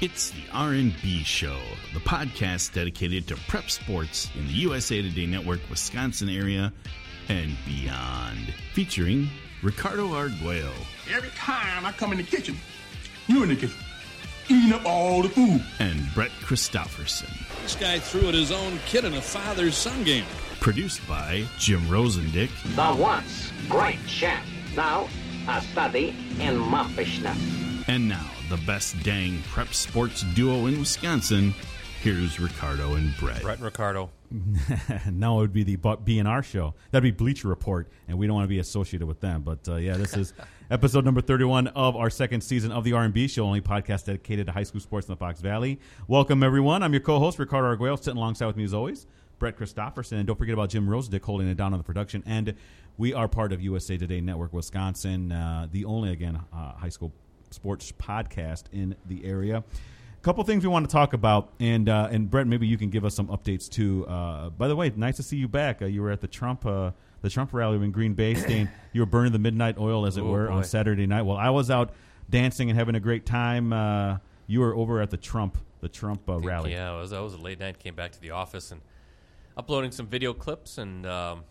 It's the R&B Show, the podcast dedicated to prep sports in the USA Today Network Wisconsin area and beyond. Featuring Ricardo Arguello. Every time I come in the kitchen, you in the kitchen, eating up all the food. And Brett Christopherson. This guy threw at his own kid in a father-son game. Produced by Jim Rosendick. The once great chef, now a study in muffishness. And now, the best dang prep sports duo in Wisconsin. Here's Ricardo and Brett. Brett and Ricardo. now it would be the BNR show. That'd be Bleacher Report, and we don't want to be associated with them. But uh, yeah, this is episode number 31 of our second season of the R&B show, only podcast dedicated to high school sports in the Fox Valley. Welcome, everyone. I'm your co-host, Ricardo Arguello, sitting alongside with me as always, Brett Christopherson. And don't forget about Jim Rosedick holding it down on the production. And we are part of USA Today Network Wisconsin, uh, the only, again, uh, high school sports podcast in the area A couple things we want to talk about, and uh, and Brett, maybe you can give us some updates too. Uh, by the way, nice to see you back. Uh, you were at the Trump uh, the Trump rally in Green Bay, staying. you were burning the midnight oil, as it Oh, were, boy. on Saturday night. Well, I was out dancing and having a great time. Uh, you were over at the Trump the Trump uh, rally. Yeah, it was, that was a late night. Came back to the office and uploading some video clips, and um,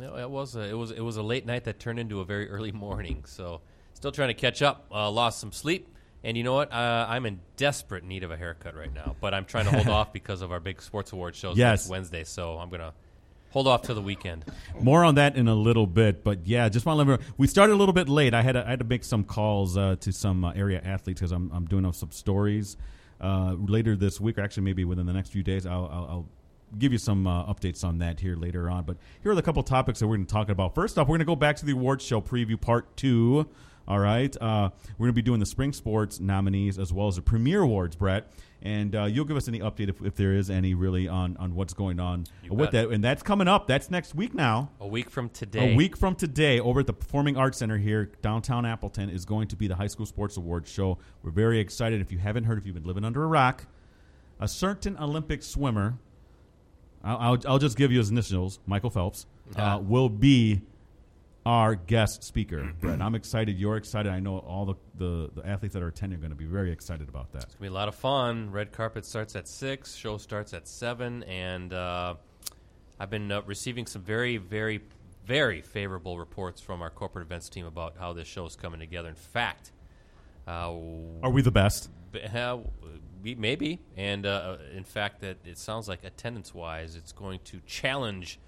it was a, it was it was a late night that turned into a very early morning. So still trying to catch up. Uh, lost some sleep, and you know what? Uh, I'm in desperate need of a haircut right now, but I'm trying to hold off because of our big sports award shows Yes. next Wednesday. So I'm gonna hold off till the weekend. More on that in a little bit, but yeah, just want to let me. We started a little bit late. I had to, I had to make some calls uh, to some uh, area athletes because I'm I'm doing some stories uh, later this week, or actually maybe within the next few days. I'll, I'll, I'll give you some uh, updates on that here later on. But here are the couple topics that we're going to talk about. First off, we're going to go back to the awards show preview part two. All right, uh, we're going to be doing the spring sports nominees as well as the premier awards, Brett. And uh, you'll give us any update if, if there is any really on, on what's going on You with that. And that's coming up. That's next week now. A week from today. A week from today, over at the Performing Arts Center here, downtown Appleton, is going to be the High School Sports Awards show. We're very excited. If you haven't heard, if you've been living under a rock, a certain Olympic swimmer, I'll, I'll, I'll just give you his initials, Michael Phelps, uh, will be our guest speaker. Brett, I'm excited. You're excited. I know all the, the, the athletes that are attending are going to be very excited about that. It's gonna be a lot of fun. Red carpet starts at six. Show starts at seven, and uh, I've been uh, receiving some very, very, very favorable reports from our corporate events team about how this show is coming together. In fact, uh, Are we the best? b- uh, we- maybe, and uh, in fact, that it sounds like attendance-wise, it's going to challenge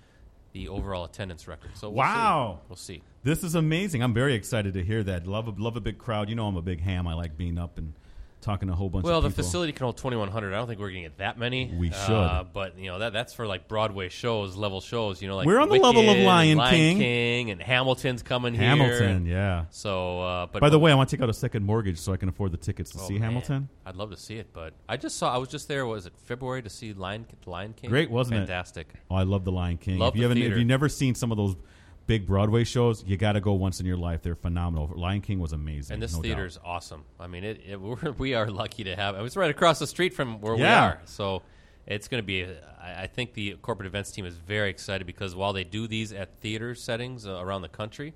the overall attendance record. So we'll Wow. see. we'll see. This is amazing. I'm very excited to hear that. Love a, love a big crowd. You know, I'm a big ham. I like being up and talking to a whole bunch of. Well, the people. facility can hold 2,100. I don't think we're going to get that many. We Uh, should. but, you know, that that's for like Broadway shows, level shows, you know, like We're on the level of Lion Lion King. King, and Hamilton's coming here. Hamilton, yeah. So, uh, but By the way, I want to take out a second mortgage so I can afford the tickets to Oh, see man. Hamilton. I'd love to see it, but I just saw, I was just there, was it February to see Lion, Lion King? Great, wasn't it? Fantastic. Oh, I love the Lion King. Love if you haven't, if you've never seen some of those big Broadway shows, you got to go once in your life. They're phenomenal. Lion King was amazing. And this no doubt. is awesome. I mean, it, it we're, we are lucky to have. It, it's right across the street from where we are, so it's going to be. I think the corporate events team is very excited because while they do these at theater settings uh, around the country,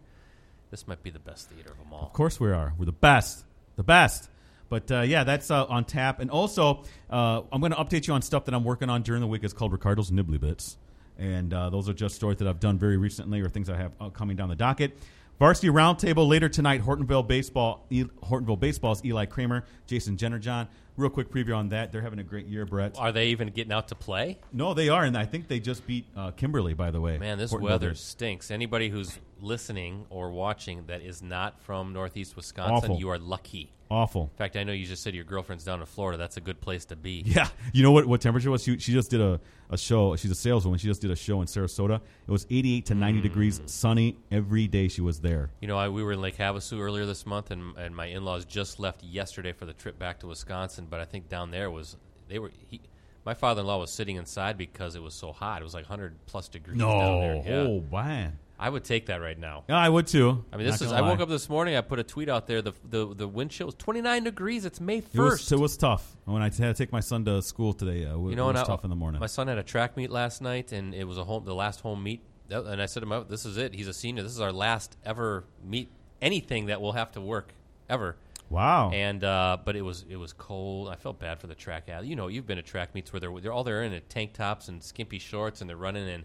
this might be the best theater of them all. Of course we are. We're the best. The best. But uh, yeah, that's uh, on tap. And also, uh, I'm going to update you on stuff that I'm working on during the week. It's called Ricardo's Nibbly Bits. And uh, those are just stories that I've done very recently or things I have coming down the docket. Varsity Roundtable later tonight. Hortonville Baseball. E- Hortonville Baseball's Eli Kramer, Jason Jennerjohn. Real quick preview on that. They're having a great year, Brett. Are they even getting out to play? No, they are, and I think they just beat uh, Kimberly. By the way, Man, this weather did. stinks. Anybody who's listening or watching that is not from Northeast Wisconsin, Awful. you are lucky. awful. In fact, I know you just said your girlfriend's down in Florida. That's a good place to be. Yeah, you know what? What temperature was? She, she just did a, a show. She's a saleswoman. She just did a show in Sarasota. It was 88 to 90 degrees, sunny every day. She was there. You know, I, we were in Lake Havasu earlier this month, and, and my in-laws just left yesterday for the trip back to Wisconsin. But I think down there was they were. He, my father-in-law was sitting inside because it was so hot. It was like 100 plus degrees down there. Yeah. oh man, I would take that right now. yeah, I would too. I mean, this is. I woke up this morning. I put a tweet out there. The the the wind chill was 29 degrees. It's May 1st. It was, it was tough when I had to take my son to school today. Uh, it you know, and was I- tough in the morning. My son had a track meet last night, and it was a home, the last home meet. That- And I said to him, "Oh, "This is it. He's a senior. This is our last ever meet. Anything that we'll have to work ever." Wow. And uh, but it was it was cold. I felt bad for the track athlete. You know, you've been at track meets where they're they're all they're in a tank tops and skimpy shorts and they're running in.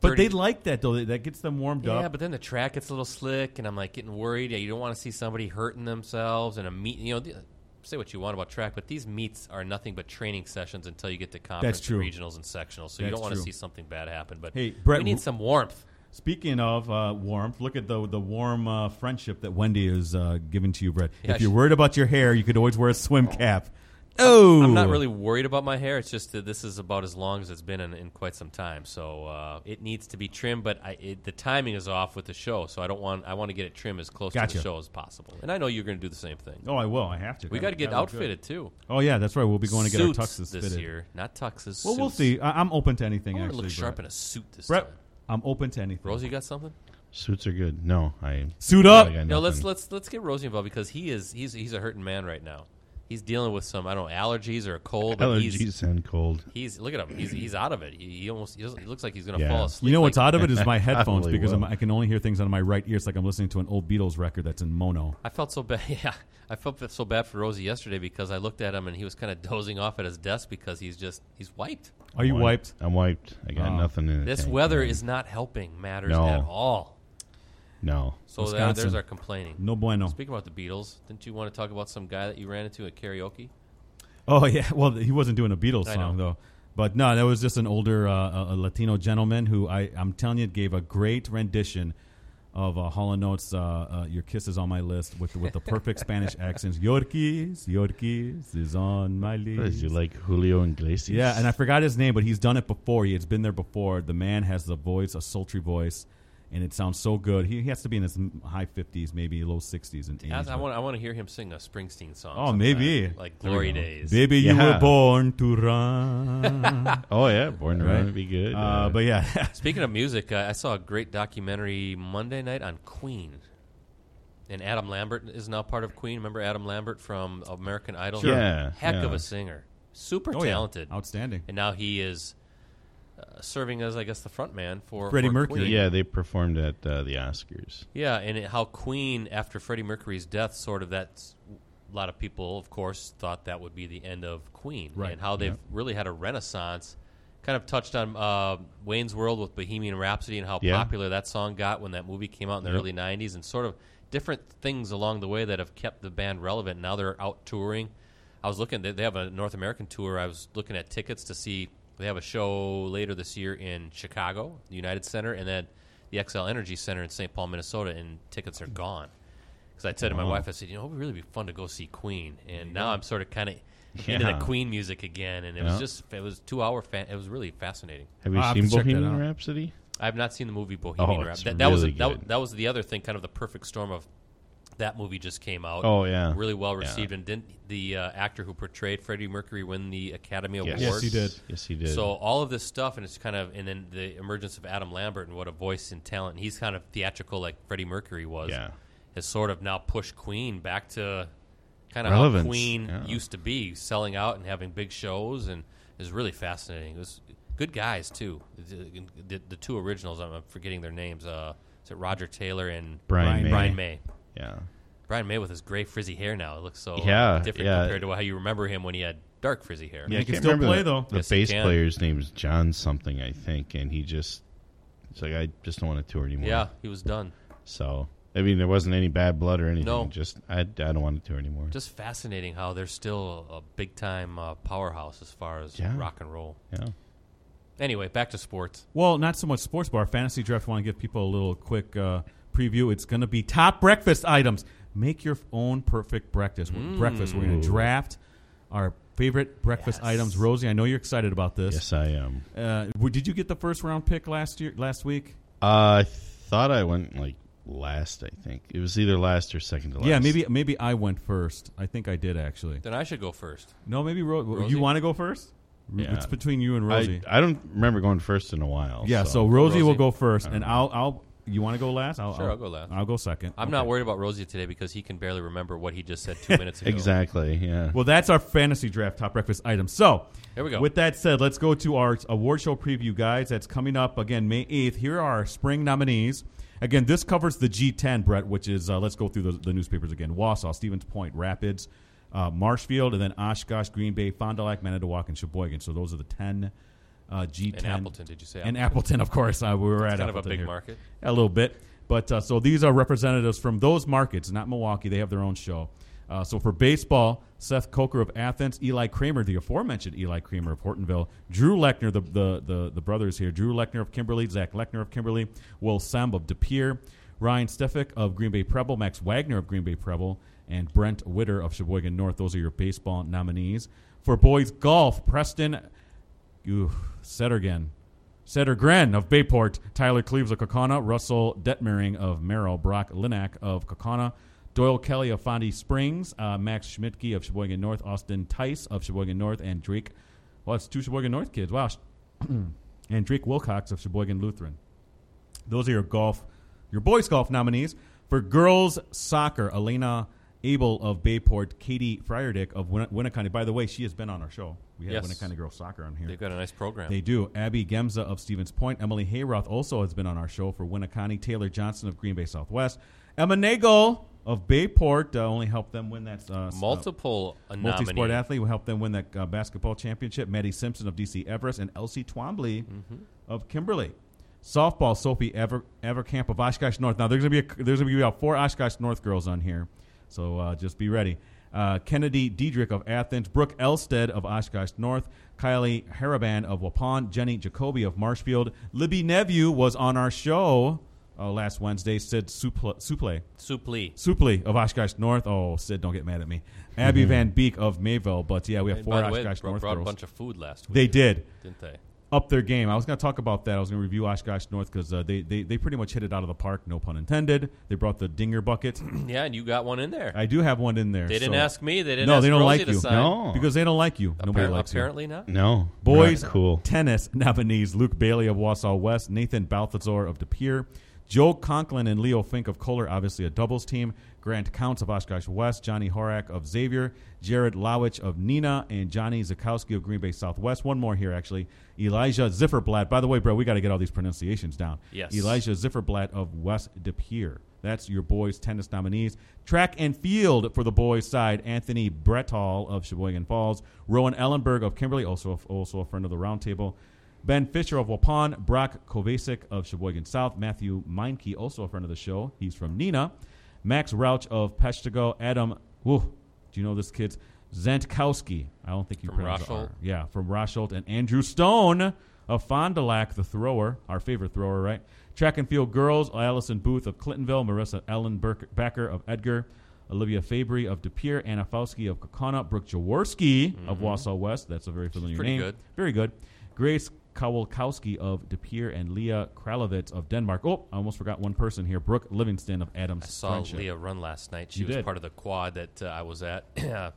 but they like that though. That gets them warmed yeah, up. Yeah, but then the track gets a little slick, and I'm like getting worried. Yeah, you don't want to see somebody hurting themselves and a meet. You know, th- say what you want about track, but these meets are nothing but training sessions until you get to conference, true. regionals, and sectionals. So you don't want to see something bad happen. But Hey, Brett, we need some warmth. Speaking of uh, warmth, look at the the warm uh, friendship that Wendy is uh, giving to you, Brett. Yeah, if you're she- worried about your hair, you could always wear a swim cap. Oh, I'm not really worried about my hair. It's just that this is about as long as it's been in, in quite some time. So uh, it needs to be trimmed, but I, it, the timing is off with the show. So I don't want. I want to get it trimmed as close to Gotcha. the show as possible. And I know you're going to do the same thing. Oh, I will. I have to. we That- got to get that look good. outfitted too. Oh yeah, that's right. We'll be going to get our Suits tuxes this fitted. year, not tuxes. Well, we'll suits. see. I- I'm open to anything. I to actually, look sharp Brett. in a suit this Brett, time. I'm open to anything. Rosie, you got something? Suits are good. No, I Suit up. I got No, let's nothing. let's let's get Rosie involved because he is he's he's a hurting man right now. He's dealing with some I don't know allergies or a cold. But he's allergies and cold. he's look at him. He's he's out of it. He, he almost he, doesn't, he looks like he's going to Yeah. fall asleep. You know what's like, out of it is my headphones Probably because I'm. I can only hear things out of my right ear. It's like I'm listening to an old Beatles record that's in mono. I felt so bad. Yeah, I felt so bad for Rosie yesterday because I looked at him and he was kind of dozing off at his desk because he's just he's wiped. Are you I'm wiped? I'm wiped. I got Oh. nothing in the This tank, weather man. is not helping matters No. at all. No. So there, Wisconsin. there's our complaining. No bueno. Speaking about the Beatles, didn't you want to talk about some guy that you ran into at karaoke? Oh yeah, well he wasn't doing a Beatles I song know. though. But no, that was just an older uh, a, a Latino gentleman who I I'm telling you gave a great rendition of uh, Hall and Oates' uh, uh, "Your Kiss Is on My List" with with the perfect Spanish accents. Your kiss, your kiss is on my list. What is you like Julio Iglesias? Yeah, and I forgot his name, but he's done it before. He has been there before. The man has the voice, a sultry voice, and it sounds so good. He, he has to be in his high fifties, maybe low sixties and I, eighties. I want I want to hear him sing a Springsteen song. Oh, sometime, maybe. like Glory. Days. Baby, you were born to run. Oh yeah, Born to Right. Run would be good. uh, but yeah, Speaking of music, uh, I saw a great documentary Monday night on Queen. And Adam Lambert is now part of Queen. Remember Adam Lambert from American Idol? Sure. Yeah, Heck yeah. of a singer. Super Oh, yeah. talented. outstanding. And now he is uh, serving as, I guess, the front man for Freddie for Mercury. Queen. yeah, they performed at uh, the Oscars. Yeah, and it, how Queen, after Freddie Mercury's death, sort of that's a lot of people, of course, thought that would be the end of Queen, Right. And how they've really had a renaissance. Kind of touched on uh, Wayne's World with Bohemian Rhapsody and how Yeah. popular that song got when that movie came out in the Yep. early '90s, and sort of different things along the way that have kept the band relevant. Now they're out touring. I was looking; they they have a North American tour. I was looking at tickets to see. They have a show later this year in Chicago, the United Center, and then the Xcel Energy Center in St. Paul, Minnesota, and tickets are gone. Because I said to my wife, I said, you know, it would really be fun to go see Queen, and now I'm sort of kind of into the Queen music again, and it was just it was two hour. Fan- it was really fascinating. Have you I'll have seen to check that Bohemian out. Rhapsody? I have not seen the movie Bohemian Oh, Rhapsody. That, that was really that, good. that was the other thing, kind of the perfect storm of that movie just came out. Oh, yeah. really well Yeah. received, and didn't the uh, actor who portrayed Freddie Mercury win the Academy Award? Yes. Yes, he did. Yes, he did. So all of this stuff, and it's kind of, and then the emergence of Adam Lambert and what a voice and talent. And he's kind of theatrical, like Freddie Mercury was. Yeah. Has sort of now pushed Queen back to kind of Relevance, how Queen yeah. used to be, selling out and having big shows, and is really fascinating. It was good guys too. The, the, the two originals, I'm forgetting their names. Uh, is it Roger Taylor and Brian May. Brian May? Yeah. Brian May with his gray frizzy hair now. It looks so Yeah, different yeah. compared to how you remember him when he had dark frizzy hair. Yeah, he can still play, the, though. The Yes, bass player's name is John something, I think, and he just it's like I just don't want to tour anymore. Yeah, he was done. So I mean, there wasn't any bad blood or anything. No. Just I, I don't want to tour anymore. Just fascinating how they're still a big time uh, powerhouse as far as Yeah. rock and roll. yeah. Anyway, back to sports. Well, not so much sports bar. Fantasy draft. Want to give people a little quick uh, preview. It's going to be top breakfast items. Make your own perfect breakfast. Breakfast. We're going to draft our favorite breakfast Yes. items. Rosie, I know you're excited about this. Yes, I am. Uh, did you get the first round pick last year? Last week? Uh, I thought I went like last. I think it was either last or second to last. Yeah, maybe maybe I went first. I think I did actually. Then I should go first. No, maybe Ro- Rosie? you want to go first. Yeah. It's between you and Rosie. I, I don't remember going first in a while. yeah, so, Rosie, will go first, and I'll I'll You want to go last? I'll, Sure, I'll go last. I'll go second. I'm Okay. not worried about Rosie today because he can barely remember what he just said two minutes ago. Exactly. Yeah. Well, that's our fantasy draft top breakfast item. So, Here we go. With that said, let's go to our award show preview, guys. That's coming up again May 8th. Here are our spring nominees. Again, this covers the G10, Brett, which is, uh, let's go through the, the newspapers again Wausau, Stevens Point, Rapids, uh, Marshfield, and then Oshkosh, Green Bay, Fond du Lac, Manitowoc, and Sheboygan. So those are the 10 uh, G10. And Appleton, did you say And Appleton, of course. Uh, we were at kind of a big here. market. A little bit. But uh, so these are representatives from those markets, not Milwaukee. They have their own show. Uh, so for baseball, Seth Coker of Athens, Eli Kramer, the aforementioned Eli Kramer of Hortonville, Drew Lechner, the, the, the, the brothers here, Drew Lechner of Kimberly, Zach Lechner of Kimberly, Will Semb of De Pere, Ryan Stefik of Green Bay Preble, Max Wagner of Green Bay Preble, and Brent Witter of Sheboygan North. Those are your baseball nominees. For boys golf, Preston Ooh, Settergen. Settergren of Bayport, Tyler Cleaves of Kaukauna, Russell Detmering of Merrill, Brock Linak of Kaukauna, Doyle Kelly of Fondy Springs, uh, Max Schmidtke of Sheboygan North, Austin Tice of Sheboygan North, and Drake. Well, it's two Sheboygan North kids. Wow. and Drake Wilcox of Sheboygan Lutheran. Those are your golf, your boys golf nominees. For girls soccer, Elena Abel of Bayport, Katie Friardick of Win- Winneconne. By the way, she has been on our show. We had Yes. Winneconne girls soccer on here. They've got a nice program. They do. Abby Gemza of Stevens Point. Emily Hayroth also has been on our show for Winneconne. Taylor Johnson of Green Bay Southwest. Emma Nagel of Bayport uh, only helped them win that. Uh, Multiple uh, multi sport athlete will help them win that uh, basketball championship. Maddie Simpson of DC Everest and Elsie Twombly Mm-hmm. of Kimberly. Softball, Sophie Ever Evercamp of Oshkosh North. Now there's gonna be a, there's gonna be about four Oshkosh North girls on here, so uh, just be ready. Uh, Kennedy Diedrich of Athens, Brooke Elstead of Oshkosh North, Kylie Haraban of Waupun, Jenny Jacoby of Marshfield. Libby Nephew was on our show uh, last Wednesday. Sid Suple, Suple Suplee. Supley of Oshkosh North. Oh, Sid, don't get mad at me. Abby Van Beek of Mayville. But yeah, we have And four by the way, Oshkosh brought, North brought a girls. bunch of food last week. They did didn't they? Up their game. I was going to talk about that. I was going to review Oshkosh North because uh, they, they they pretty much hit it out of the park. No pun intended. They brought the dinger bucket. Yeah, and you got one in there. I do have one in there. they didn't so- ask me. They didn't No, ask they don't Rosie like you. No. because they don't like you. Nobody Appar- likes you. apparently not. No. Boys Not cool. tennis nominees Luke Bailey of Wausau West, Nathan Balthazar of De Pere, Joe Conklin and Leo Fink of Kohler, obviously a doubles team, Grant Counts of Oshkosh West, Johnny Horak of Xavier, Jared Lawich of Neenah, and Johnny Zakowski of Green Bay Southwest. One more here, actually. Elijah Zifferblatt. By the way, bro, we got to get all these pronunciations down. Yes. Elijah Zifferblatt of West De Pere. That's your boys' tennis nominees. Track and field for the boys' side: Anthony Brettall of Sheboygan Falls, Rowan Ellenberg of Kimberly, also also a friend of the roundtable. Ben Fisher of Waupun, Brock Kovacic of Sheboygan South, Matthew Meinke, also a friend of the show. He's from Neenah. Max Rauch of Peshtigo, Adam. Whoa, do you know this kid's Zantkowski? I don't think you From pronounce Rosholt? Yeah, from Rosholt and Andrew Stone of Fond du Lac, the thrower, our favorite thrower, right? Track and field girls: Allison Booth of Clintonville, Marissa Ellen Becker of Edgar, Olivia Fabry of De Pere, Anna Fauski of Kaukauna, Brooke Jaworski mm-hmm. of Wausau West. That's a very familiar pretty name. good. Very good. Grace Kowalkowski of De Pere and Leah Kralovitz of Denmark. Oh, I almost forgot one person here. Brooke Livingston of Adams I saw Friendship. Leah run last night. She You was did. part of the quad that uh, I was at.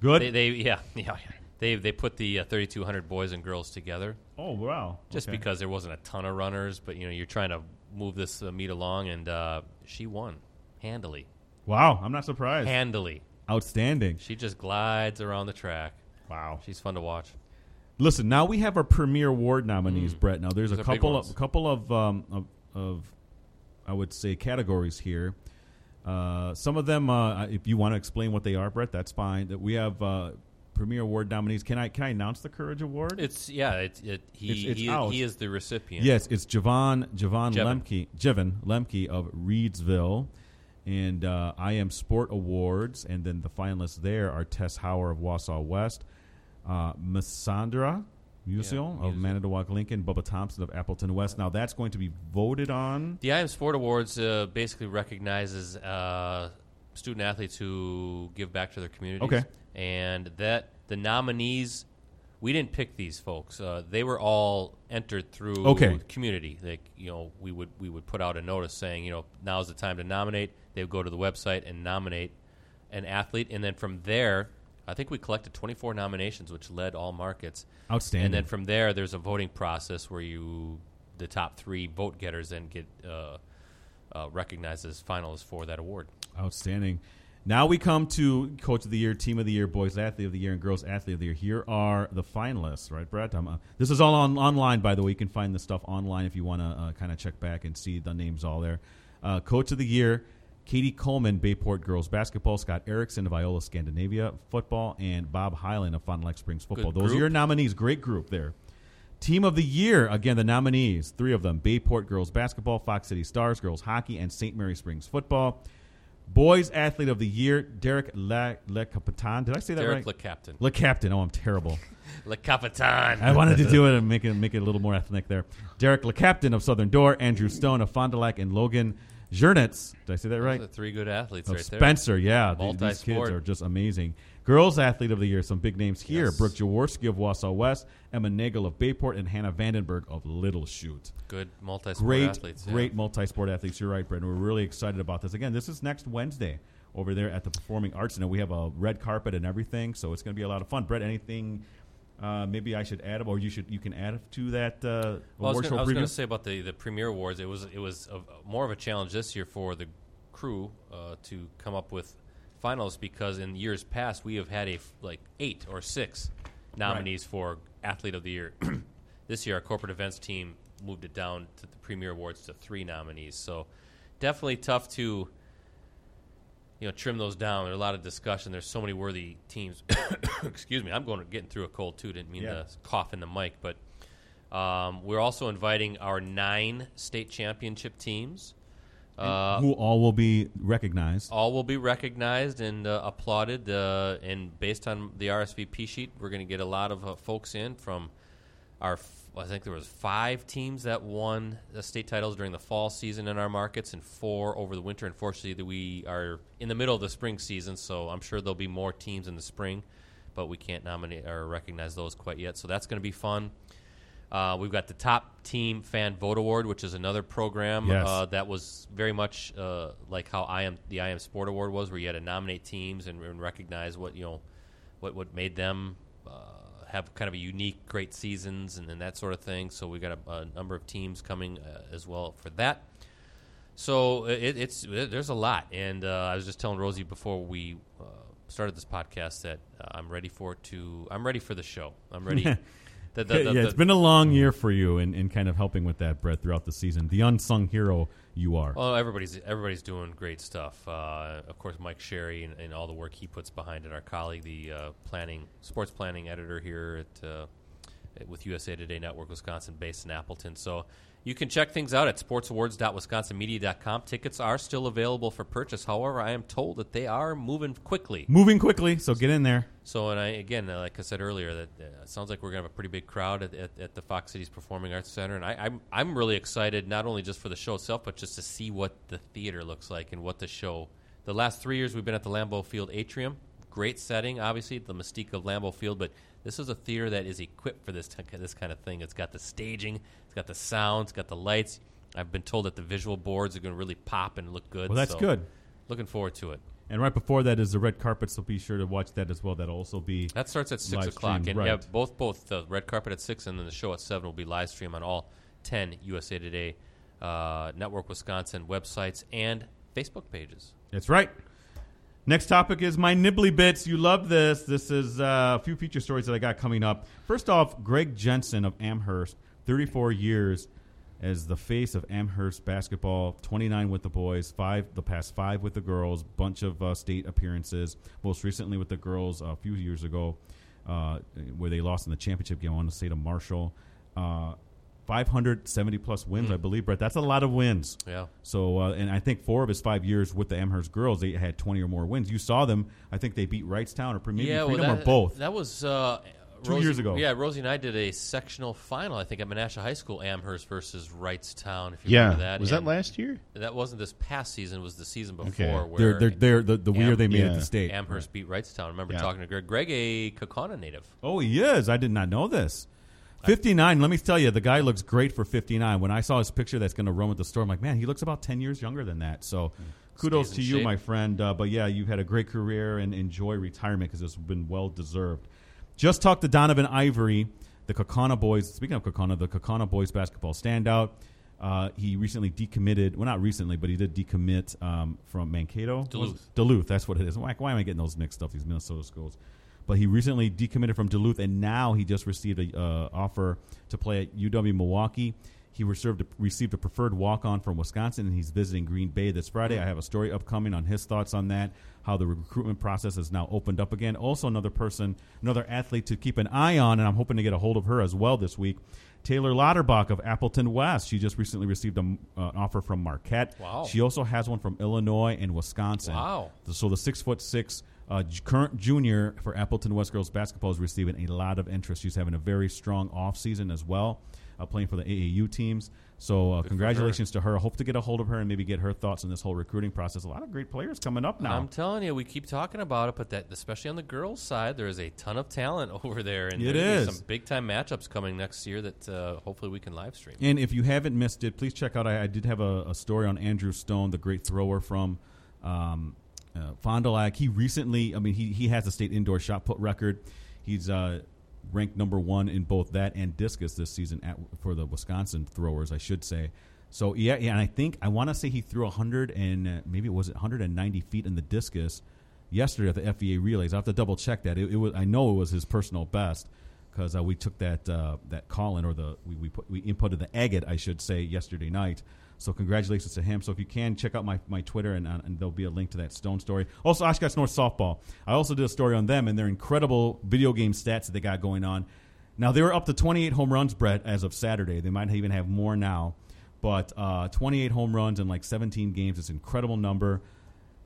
Good. They, they yeah yeah they they put the uh, 3,200 boys and girls together oh wow. just Okay. because there wasn't a ton of runners, but you know you're trying to move this uh, meet along, and uh, she won handily, Wow, I'm not surprised. handily. Outstanding. She just glides around the track. Wow. She's fun to watch. Listen, now we have our premier award nominees, Brett. Now there's Mm. A couple of a couple of, um, of of I would say categories here. Uh, some of them, uh, if you want to explain what they are, Brett, that's fine. That we have uh, premier award nominees. Can I can I announce the Courage Award? It's yeah. It's it, he It's- it's he, he is the recipient. Yes, it's Javon Javon Jevon. Lemke Jevon Lemke of Reedsville, and uh, I am Sport Awards, and then the finalists there are Tess Hauer of Wausau West, uh, Massandra Musial Yeah, of. Manitowoc Lincoln, Bubba Thompson of Appleton West. Now that's going to be voted on. The I Am Sport Awards uh, basically recognizes uh, student athletes who give back to their communities. Okay. And that the nominees, we didn't pick these folks. Uh, they were all entered through Okay. community. Like you know, we would we would put out a notice saying you know now's the time to nominate. They would go to the website and nominate an athlete, and then from there. I think we collected 24 nominations, which led all markets. Outstanding. And then from there, there's a voting process where you, the top three vote getters, then get uh, uh, recognized as finalists for that award. Outstanding. Now we come to Coach of the Year, Team of the Year, Boys Athlete of the Year, and Girls Athlete of the Year. Here are the finalists, right, Brett? Um, uh, this is all on, online, by the way. You can find the stuff online if you want to uh, kind of check back and see the names all there. Uh, Coach of the Year, Katie Coleman, Bayport Girls Basketball, Scott Erickson of Iola Scandinavia Football, and Bob Hyland of Fond du Lac Springs Football. Good Those are your nominees. Great group there. Team of the Year, again, the nominees, three of them Bayport Girls Basketball, Fox City Stars Girls Hockey, and St. Mary Springs Football. Boys Athlete of the Year, Derek Le, Le Capitan. Did I say that Derek right? Le Captain. Le Captain. Oh, I'm terrible. Le Capitan. I wanted to do it and make it make it a little more ethnic there. Derek Le Captain of Southern Door, Andrew Stone of Fond du Lac, and Logan Jernitz. Did I say that right? Those are three good athletes of right there. Spencer, yeah. th- These Multi-sport. kids are just amazing. Girls Athlete of the Year, some big names here. Yes. Brooke Jaworski of Wausau West, Emma Nagel of Bayport, and Hannah Vandenberg of Little Chute. Good multi-sport Great, athletes. yeah. great multi-sport athletes. You're right, Brett. We're really excited about this. Again, this is next Wednesday over there at the Performing Arts Center. We have a red carpet and everything, so it's going to be a lot of fun. Brett, anything uh, maybe I should add, or you should you can add to that uh, Well, I was award show I was going to say about the, the Premier Awards. It was it was a, more of a challenge this year for the crew uh, to come up with finalists because in years past we have had a f- like eight or six nominees for Athlete of the Year. this year, our corporate events team moved it down to the Premier Awards to three nominees. So definitely tough to you know trim those down. There's a lot of discussion. There's so many worthy teams. Excuse me, I'm going to getting through a cold too. Didn't mean Yeah. to cough in the mic, but um, we're also inviting our nine state championship teams. Uh, Who all will be recognized? all will be recognized and uh, applauded. Uh, and based on the RSVP sheet, we're going to get a lot of uh, folks in from our. I think there was five teams that won the state titles during the fall season in our markets, and four over the winter. Unfortunately, we are in the middle of the spring season, so I'm sure there'll be more teams in the spring, but we can't nominate or recognize those quite yet. So that's going to be fun. Uh, we've got the Top Team Fan Vote Award, which is another program Yes. uh, that was very much uh, like how I am the I am Sport Award was, where you had to nominate teams and, and recognize what you know what what made them uh, have kind of a unique, great seasons and, and that sort of thing. So we got a, a number of teams coming uh, as well for that. So it, it's it, there's a lot, and uh, I was just telling Rosie before we uh, started this podcast that uh, I'm ready for to I'm ready for the show. I'm ready. the, the, the, yeah, it's been a long year for you in, in kind of helping with that, Brett, throughout the season. The unsung hero you are. Well, everybody's everybody's doing great stuff. Uh, of course, Mike Sherry and, and all the work he puts behind it. Our colleague, the uh, planning sports planning editor here at uh, with USA Today Network Wisconsin, based in Appleton. So you can check things out at sportsawards.wisconsinmedia.com. Tickets are still available for purchase. However, I am told that they are moving quickly. Moving quickly, so get in there. So, and I again, uh, like I said earlier, that uh, sounds like we're gonna have a pretty big crowd at, at, at the Fox Cities Performing Arts Center, and I, I'm I'm really excited not only just for the show itself, but just to see what the theater looks like and what the show. The last three years we've been at the Lambeau Field atrium, great setting, obviously the mystique of Lambeau Field, but this is a theater that is equipped for this t- this kind of thing. It's got the staging, it's got the sound, it's got the lights. I've been told that the visual boards are going to really pop and look good. Well, that's so good. Looking forward to it. And right before that is the red carpet, so be sure to watch that as well. That'll also be That starts at six o'clock, streamed, and right. yeah, both both the red carpet at six and then the show at seven will be live stream on all ten USA Today uh, Network Wisconsin websites and Facebook pages. That's right. Next topic is my nibbly bits. You love this. This is uh, a few feature stories that I got coming up. First off, Greg Jensen of Amherst, 34 years as the face of Amherst basketball, 29 with the boys, five the past five with the girls, bunch of uh, state appearances. Most recently with the girls a few years ago, uh, where they lost in the championship game. I want to say to Marshall. Uh, 570 plus wins, I believe, Brett. That's a lot of wins. Yeah. So, uh, and I think four of his five years with the Amherst girls, they had 20 or more wins. You saw them. I think they beat Wrightstown or maybe yeah, Freedom well, or both. That was uh, Two Rosie- years ago. Yeah, Rosie and I did a sectional final. I think at Menasha High School, Amherst versus Wrightstown. If you Yeah. remember that, Was that last year? That wasn't this past season. it Was the season before? Okay. Where they're, they're, they're the, the year they made it to state. Amherst beat Wrightstown. I remember Yeah. talking to Greg. Greg, a Kaukauna native. Oh, he is. I did not know this. 59. Let me tell you, the guy looks great for 59. When I saw his picture that's going to run with the store, I'm like, man, he looks about 10 years younger than that. So kudos to you, shape. my friend. Uh, but yeah, you've had a great career and enjoy retirement because it's been well deserved. Just talked to Donovan Ivory, the Kaukauna boys. Speaking of Kaukauna, the Kaukauna boys basketball standout. Uh, he recently decommitted. Well, not recently, but he did decommit um, from Mankato. Duluth. Duluth. That's what it is. Why, why am I getting those mixed up? These Minnesota schools. But he recently decommitted from Duluth, and now he just received a uh, offer to play at UW Milwaukee. He received a, received a preferred walk on from Wisconsin, and he's visiting Green Bay this Friday. I have a story upcoming on his thoughts on that, how the recruitment process has now opened up again. Also, another person, another athlete to keep an eye on, and I'm hoping to get a hold of her as well this week. Taylor Lauterbach of Appleton West. She just recently received a, uh, an offer from Marquette. Wow. She also has one from Illinois and Wisconsin. Wow. So the six foot six uh, current junior for Appleton West girls basketball is receiving a lot of interest. She's having a very strong off season as well, uh, playing for the AAU teams. So uh, congratulations to her. I hope to get a hold of her and maybe get her thoughts on this whole recruiting process. A lot of great players coming up now. I'm telling you, we keep talking about it, but that especially on the girls' side, there is a ton of talent over there, and It there's is. some big time matchups coming next year that uh, hopefully we can live stream. And if you haven't missed it, please check out. I, I did have a, a story on Andrew Stone, the great thrower from um, uh, Fond du Lac. He recently, I mean, he he has a state indoor shot put record. He's uh, ranked number one in both that and discus this season at, for the Wisconsin throwers, I should say. So yeah, yeah, and I think I want to say he threw 100 and uh, maybe it was 190 feet in the discus yesterday at the FEA relays. I have to double check that. It, it was I know it was his personal best because uh, we took that uh, that call in or the we we, put, we inputted the agate I should say yesterday night. So congratulations to him. So if you can check out my, my Twitter and, uh, and there'll be a link to that Stone story. Also Oshkosh North softball. I also did a story on them and their incredible video game stats that they got going on. Now they were up to 28 home runs, Brett, as of Saturday. They might even have more now, but uh, 28 home runs in like 17 games. It's an incredible number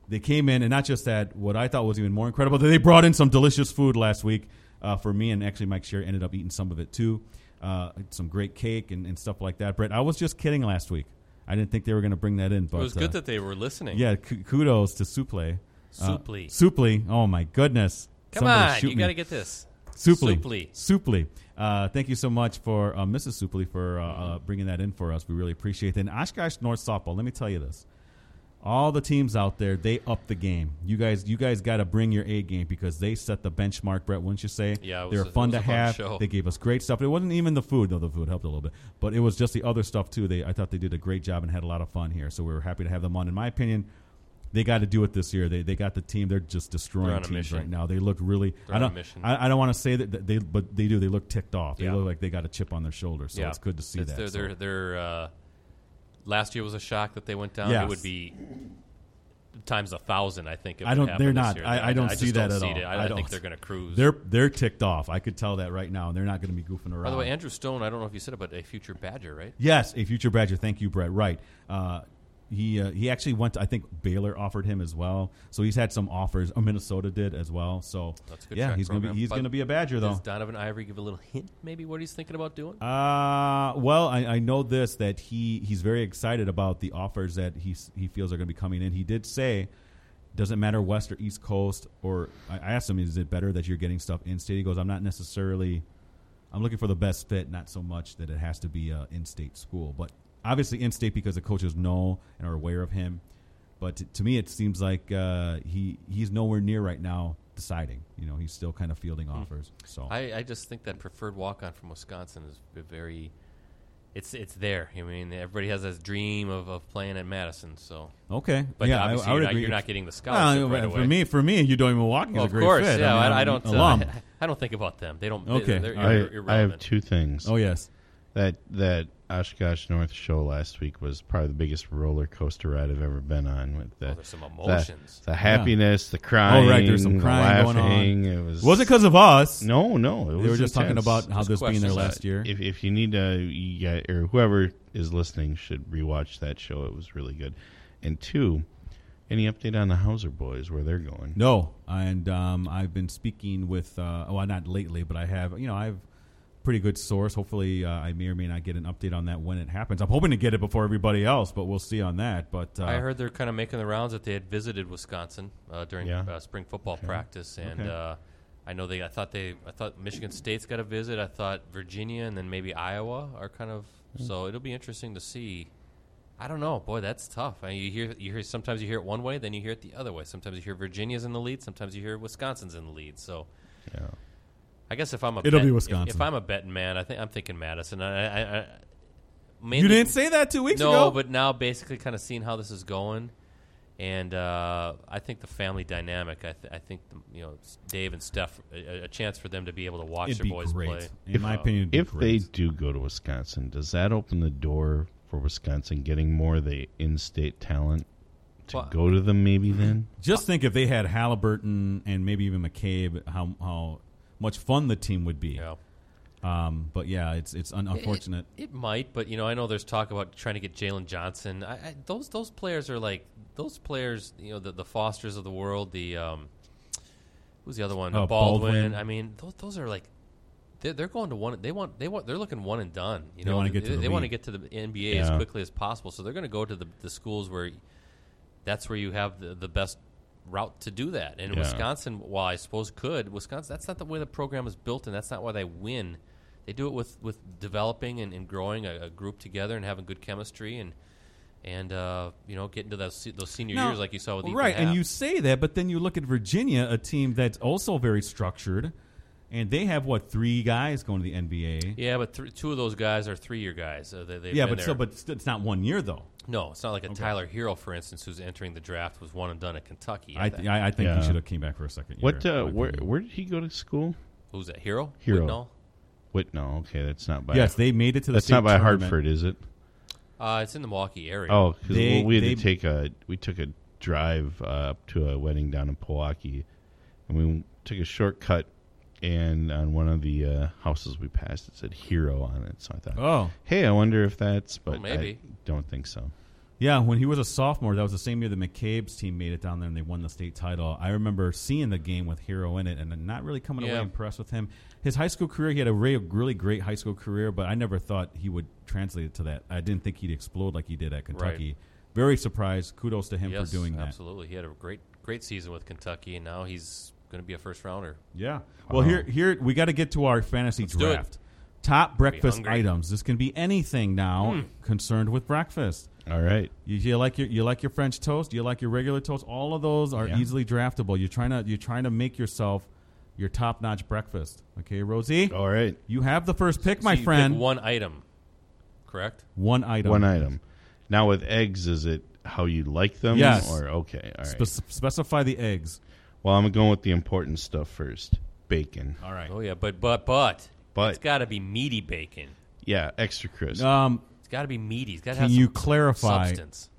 they came in, and not just that, what I thought was even more incredible, they brought in some delicious food last week uh, for me, and actually Mike Sherry ended up eating some of it too. Uh, some great cake and, and stuff like that. Brett, I was just kidding last week. I didn't think they were going to bring that in, but it was uh, good that they were listening. yeah, k- kudos to Suple. Uh, Supli. Supli. Oh my goodness. Come Somebody on, shoot you got to get this. Supli. Supli. Supli. Uh, thank you so much for uh, Mrs. Supli for uh, uh, bringing that in for us. We really appreciate it. And Oshkosh North softball. Let me tell you this: all the teams out there, they up the game. You guys, you guys got to bring your A game because they set the benchmark. Brett, wouldn't you say? Yeah, it they were fun to was have. show. They gave us great stuff. It wasn't even the food, though. The food helped a little bit, but it was just the other stuff too. They, I thought they did a great job and had a lot of fun here. So we were happy to have them on. In my opinion. They got to do it this year. They they got the team. They're just destroying They're teams right now. They look really. They're I don't. I, I don't want to say that that they, but they do. They look ticked off. They Yeah. look like they got a chip on their shoulder. So yeah, it's good to see It's that. Their, So- their, their, uh, last year was a shock that they went down. Yes. It would be times a thousand, I think. If I don't- they're not. year. I- I don't just see that don't at see all. It. I, I I think they're going to cruise. They're they're ticked off. I could tell that right now, and they're not going to be goofing around. By the way, Andrew Stone, I don't know if you said it, but a future Badger, right? yes, a future Badger. Thank you, Brett. Right. Uh, he uh, he actually went. To, I think Baylor offered him as well. So he's had some offers. Or Minnesota did as well. So That's good yeah, he's going to be he's But to be a Badger though. Does Donovan Ivory give a little hint, maybe, what he's thinking about doing? Uh, well, I, I know this that he he's very excited about the offers that he he feels are going to be coming in. He did say, doesn't matter West or East Coast. Or I I asked him, is it better that you're getting stuff in state? He goes, I'm not necessarily. I'm looking for the best fit, not so much that it has to be a in-state school, but obviously in-state because the coaches know and are aware of him. But to, to me, it seems like uh, he he's nowhere near right now deciding. You know, he's still kind of fielding offers. So. I, I just think that preferred walk on from Wisconsin is very. It's it's there. I mean, everybody has this dream of, of playing at Madison. So, okay, but yeah, I- obviously I, would you're, not, agree. you're not getting the scholarship Well, right for away. me, for me, you doing Milwaukee Well, is a of great course, fit. yeah. I, mean, I, I don't. Uh, alum. I don't think about them. They don't. Okay. They're, they're I, I have two things. oh yes, That that Oshkosh North show last week was probably the biggest roller coaster ride I've ever been on. With the Oh, there's some emotions. the, happiness, the crying, Oh, right, there's some the crying going on. laughing. It was was it because of us? No, no. It was they were just talking about how this being their questions. last year. If if you need to, you got, or whoever is listening should rewatch that show. It was really good. And two, any update on the Hauser boys where they're going? No, and um, I've been speaking with. Uh, well, not lately, but I have. You know, I have pretty good source. Hopefully, uh, I may or may not get an update on that when it happens. I'm hoping to get it before everybody else, but we'll see on that. But uh, I heard they're kind of making the rounds that they had visited Wisconsin uh, during Yeah. uh, spring football practice, and Okay. uh, I know they. I thought they. I thought Michigan State's got a visit. I thought Virginia and then maybe Iowa are kind of. Hmm. So it'll be interesting to see. I don't know, boy, that's tough. I mean, you hear, you hear. Sometimes you hear it one way, then you hear it the other way. Sometimes you hear Virginia's in the lead. Sometimes you hear Wisconsin's in the lead. So Yeah. I guess if I'm a It'll bet- be Wisconsin. If, I'm a betting man, I think I'm thinking Madison. I, I, I, mainly, You didn't say that two weeks no, ago. but now basically kind of seeing how this is going, and uh, I think the family dynamic. I, th- I think the, you know Dave and Steph a, a chance for them to be able to watch it'd their be boys great. play. In my opinion, it'd be If great. they do go to Wisconsin, does that open the door for Wisconsin getting more of the in-state talent to Well- go to them? Maybe then. Just think if they had Haliburton and maybe even McCabe, how how much fun the team would be. Yeah. Um, but yeah, it's it's un- unfortunate. It, it might, but you know, I know there's talk about trying to get Jalen Johnson. I, I, those those players are like those players. You know, the the Fosters of the world. The um, who's the other one? Oh, Baldwin. Baldwin. I mean, those those are like. They're, they're going to one. They want. They want. They're looking one and done. You They know, wanna get to they, the they want to get to the NBA as quickly as possible. So they're going to go to the, the schools where that's where you have the, the best route to do that. And Yeah. Wisconsin, while I suppose could, Wisconsin, that's not the way the program is built, and that's not why they win. They do it with, with developing and, and growing a, a group together and having good chemistry and and uh, you know getting to those those senior Now- years like you saw with Ethan right, and you say that, but then you look at Virginia, a team that's also very structured, and they have what three guys going to the NBA. yeah, but th- two of those guys are three year guys. Uh, they, Yeah, but there. still, but st- it's not one year though. no, it's not like a Tyler Herro, for instance, who's entering the draft was one and done at Kentucky. I th- I, I think Yeah. he should have came back for a second. What? year, Uh, where? Where did he go to school? who's that? Herro? Herro. Whitnall? Wait, no. Okay, that's not by. Yes, they made it to the. that's state not by tournament. Hartford, is it? Uh, it's in the Milwaukee area. Oh, because They- we had they- to take a we took a drive uh, up to a wedding down in Milwaukee, and we took a shortcut. And on one of the uh, houses we passed, it said "Herro" on it. So I thought, Oh, hey, I wonder if that's. But maybe. I don't think so. Yeah, when he was a sophomore, that was the same year that McCabe's team made it down there and they won the state title. I remember seeing the game with Herro in it and not really coming away impressed with him. His high school career, he had a really, really great high school career, but I never thought he would translate it to that. I didn't think he'd explode like he did at Kentucky. Very surprised. Kudos to him yes, for doing that. absolutely. He had a great great season with Kentucky, and now he's going to be a first rounder. Yeah. Well, here, here we got to get to our fantasy Let's do it. draft. Top breakfast hungry. items. This can be anything now Hmm. concerned with breakfast. All right. You, you like your you like your French toast. You like your regular toast. All of those are Yeah. easily draftable. You're trying to you're trying to make yourself your top notch breakfast. Okay, Rosie, All right. you have the first pick, So my you pick friend. one item, correct? One item. One item. Now with eggs, is it how you like them? Yes. Or okay. All right. Spe- specify the eggs. Well, I'm going with the important stuff first. Bacon. All right. Oh yeah, but but but But- it's got to be meaty bacon. Yeah, extra crisp. Um, It's got to be meaty. It's got to Can have you some clarify- substance.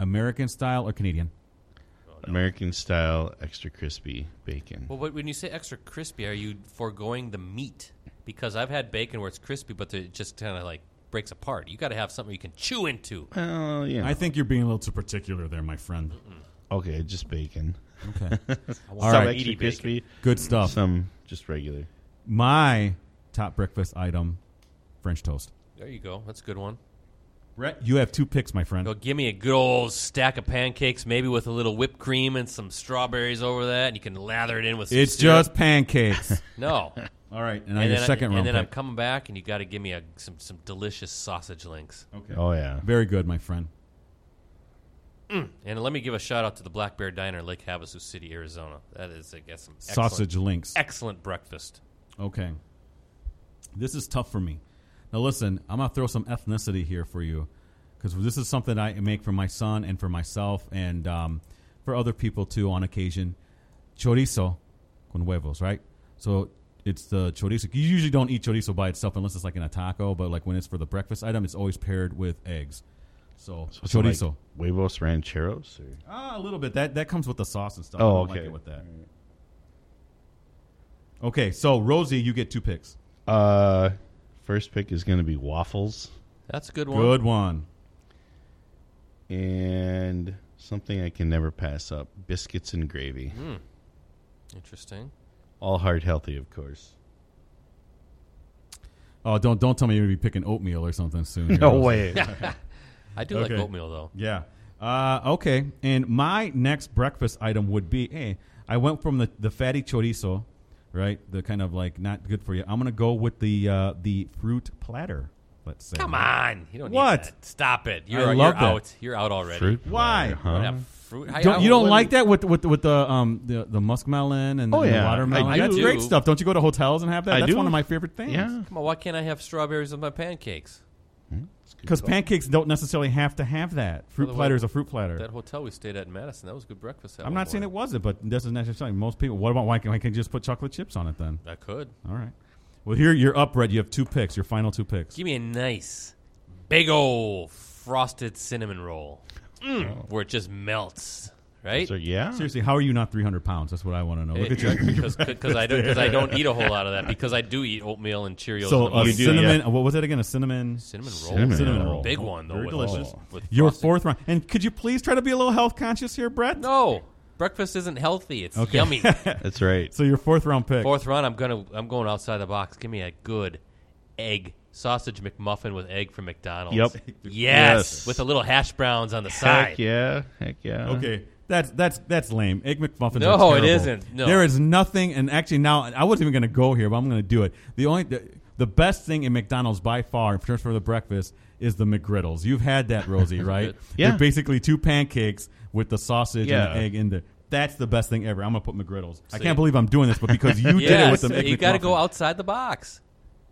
American style or Canadian? American style extra crispy bacon. Well, but when you say extra crispy, are you foregoing the meat? Because I've had bacon where it's crispy, but it just kind of like breaks apart. You got to have something you can chew into. Well, yeah. I think you're being a little too particular there, my friend. okay, just bacon. Okay. I All want some right. extra crispy. Good stuff. Some just regular. My top breakfast item, French toast. There you go. That's a good one. Brett, you have two picks, my friend. Go give me a good old stack of pancakes, maybe with a little whipped cream and some strawberries over that, and you can lather it in with. Some It's syrup. just pancakes. no. All right, and, now and your then, I- second and round then I'm pick. coming back, and you got to give me a, some some delicious sausage links. okay. Oh yeah. Very good, my friend. And let me give a shout out to the Black Bear Diner Lake Havasu City, Arizona. That is, I guess, some Sausage links. excellent breakfast. Okay. This is tough for me. Now, listen, I'm going to throw some ethnicity here for you because this is something I make for my son and for myself and um, for other people too on occasion. Chorizo con huevos, right? So it's the chorizo. You usually don't eat chorizo by itself unless it's like in a taco, but like when it's for the breakfast item, it's always paired with eggs. So, So it's like chorizo. huevos rancheros. Or? Ah, a little bit. That that comes with the sauce and stuff. Oh, I don't okay. Like it with that. Okay, so Rosie, you get two picks. Uh, first pick is going to be waffles That's a good one. Good one. and something I can never pass up: biscuits and gravy. Interesting. All heart healthy, of course. Oh, don't don't tell me you're gonna be picking oatmeal or something soon. here, No way. I do like oatmeal though. Yeah. Uh, okay. And my next breakfast item would be, hey, I went from the the fatty chorizo, right? The kind of like not good for you. I'm gonna go with the uh, the fruit platter. Let's say. Come on, you don't What? need that. Stop it. You're, love you're that. out. You're out already. Fruit Why? platter, You don't huh? have fruit. I- Don't, I you don't wouldn't- like that with with with the um the the muskmelon and Oh, the yeah. watermelon? I That's do. great stuff. Don't you go to hotels and have that? I That's do. one of my favorite things. Yeah, Come on, why can't I have strawberries on my pancakes? It's good Because pancakes don't necessarily have to have that. Fruit the platter way- is a fruit platter. That hotel we stayed at in Madison, that was good breakfast. at I'm one not saying it wasn't, but this is necessarily most people. What about why can, why can't you just put chocolate chips on it then? I could. All right. Well, here you're up, Red. You have two picks. Your final two picks. Give me a nice, big old frosted cinnamon roll, mm, where it just melts. Right? So, yeah. Seriously, how are you not 300 pounds? That's what I want to know. Eh, Look at you. because I don't because I don't eat a whole lot of that because I do eat oatmeal and Cheerios. So in a morning. Do, cinnamon. yeah. What was that again? A cinnamon. cinnamon roll, Cinnamon Cinnamon roll. big one though, Very with, delicious. with- with Your frosting. fourth round. And could you please try to be a little health conscious here, Brett? No, breakfast isn't healthy. It's Okay. yummy. That's right. So your fourth round pick. Fourth round, I'm gonna I'm going outside the box. Give me a good egg sausage McMuffin with egg from McDonald's. Yep. Yes, Yes. with a little hash browns on the side. Heck yeah. Heck yeah. Okay. That's that's that's lame. Egg McMuffins. No, it isn't. No. There is nothing, and actually now I wasn't even going to go here, but I'm going to do it. The only the, the best thing in McDonald's by far, in terms for the breakfast, is the McGriddles. You've had that, Rosie, right? Yeah. They're basically two pancakes with the sausage Yeah. and the egg in there. That's the best thing ever. I'm going to put McGriddles. I can't believe I'm doing this, but because you did it with the egg you got to go outside the box.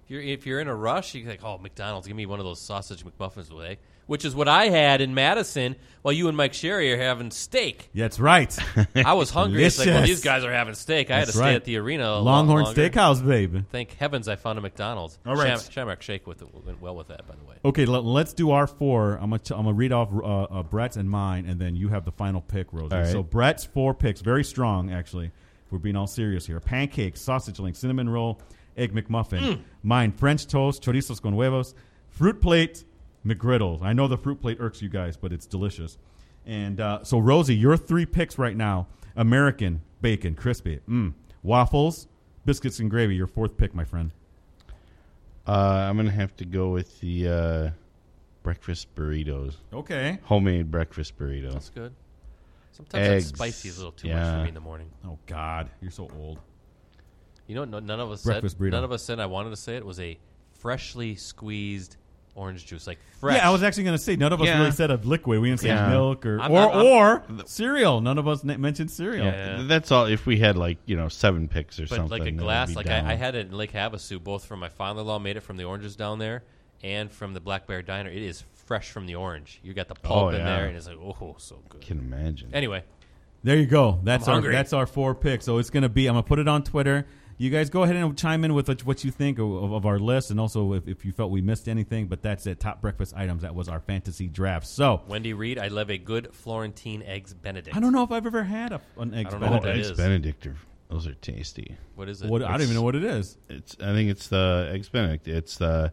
If you're if you're in a rush, you're like, oh, McDonald's, give me one of those sausage McMuffins with egg, which is what I had in Madison while you and Mike Sherry are having steak. That's right. I was hungry. It's like, well, these guys are having steak. I had That's to stay right. at the arena. a lot Longhorn longer. Steakhouse, baby. Thank heavens I found a McDonald's. All right. Sham- Shamrock Shake with it, went well with that, by the way. Okay, let, us do our four. I'm gonna t- I'm gonna read off uh, uh, Brett's and mine, and then you have the final pick, Rosie. All right. So Brett's four picks, very strong actually. If we're being all serious here: pancake, sausage link, cinnamon roll, egg McMuffin. Mm. Mine: French toast, chorizos con huevos, fruit plate, McGriddles. I know the fruit plate irks you guys, but it's delicious. And uh, so Rosie, your three picks right now: American bacon, crispy, mm. waffles, biscuits and gravy. Your fourth pick, my friend. Uh, I'm going to have to go with the uh, breakfast burritos. Okay. Homemade breakfast burritos. That's good. Sometimes Eggs. spicy is a little too much for me in the morning. Oh God, you're so old. You know, no, none of us Breakfast said. burrito. None of us said. I wanted to say it was a freshly squeezed orange juice, like fresh. Yeah, I was actually going to say none of us Yeah. really said a liquid. We didn't say Yeah. milk or I'm or, not- I'm- or cereal. None of us n- mentioned cereal. Yeah. That's all. If we had like you know seven picks or but something, like a then I'd glass. be Like down. I, I had it in Lake Havasu, both from my father-in-law made it from the oranges down there, and from the Black Bear Diner. It is fresh from the orange. You got the pulp Oh, in yeah. there, and it's like oh, so good. Can imagine. Anyway, There you go. That's I'm our hungry. that's our four picks. So it's going to be. I'm going to put it on Twitter. You guys go ahead and chime in with what- what you think of, of, of our list, and also if, if you felt we missed anything. But that's it. Top breakfast items. That was our fantasy draft. So Wendy Reed, I love a good Florentine eggs Benedict. I don't know if I've ever had a, an egg. I don't know oh, what that Benedict. eggs. Benedict are those are tasty. What is it? What, I don't even know what it is. It's I think it's the eggs Benedict. It's the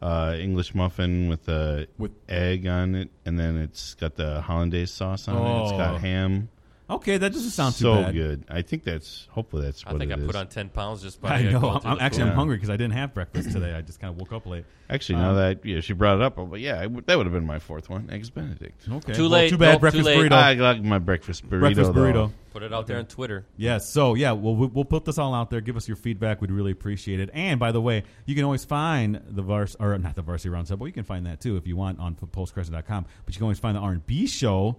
uh, English muffin with the With- egg on it, and then it's got the hollandaise sauce on it. It's got ham. Okay, that doesn't sound too so bad. good. I think that's hopefully that's I what think it I is. put on ten pounds just by I know. I'm, I'm actually food. I'm hungry because I didn't have breakfast today. I just kind of woke up late. Actually, Um, now that yeah, she brought it up, but yeah, I w- that would have been my fourth one, eggs Benedict. Okay. Too Well, late. Too bad. Nope, breakfast too late. burrito. I like my breakfast burrito. breakfast burrito. though. Put it out there on Twitter. Yes. So yeah, well, we- we'll put this all out there. Give us your feedback. We'd really appreciate it. And by the way, you can always find the vars or not the varsity roundtable. You can find that too if you want on postcrescent.com. But you can always find the R and B show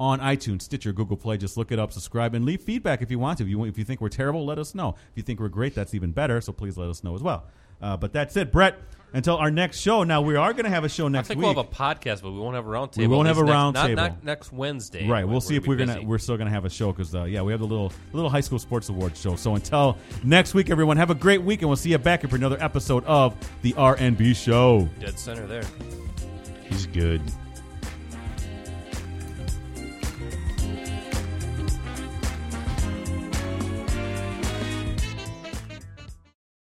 on iTunes, Stitcher, Google Play. Just look it up, subscribe, and leave feedback if you want to. If you if you think we're terrible, let us know. If you think we're great, that's even better. So please let us know as well. Uh, but that's it, Brett. Until our next show. Now we are going to have a show I next think week. we'll have a podcast, but we won't have a round We won't have a least round next, table. Not, not next Wednesday. Right. We'll see if we're be gonna we're still gonna have a show because uh, yeah we have the little little high school sports awards show. So until next week, everyone have a great week and we'll see you back here for another episode of the RNB show. dead center there. He's good.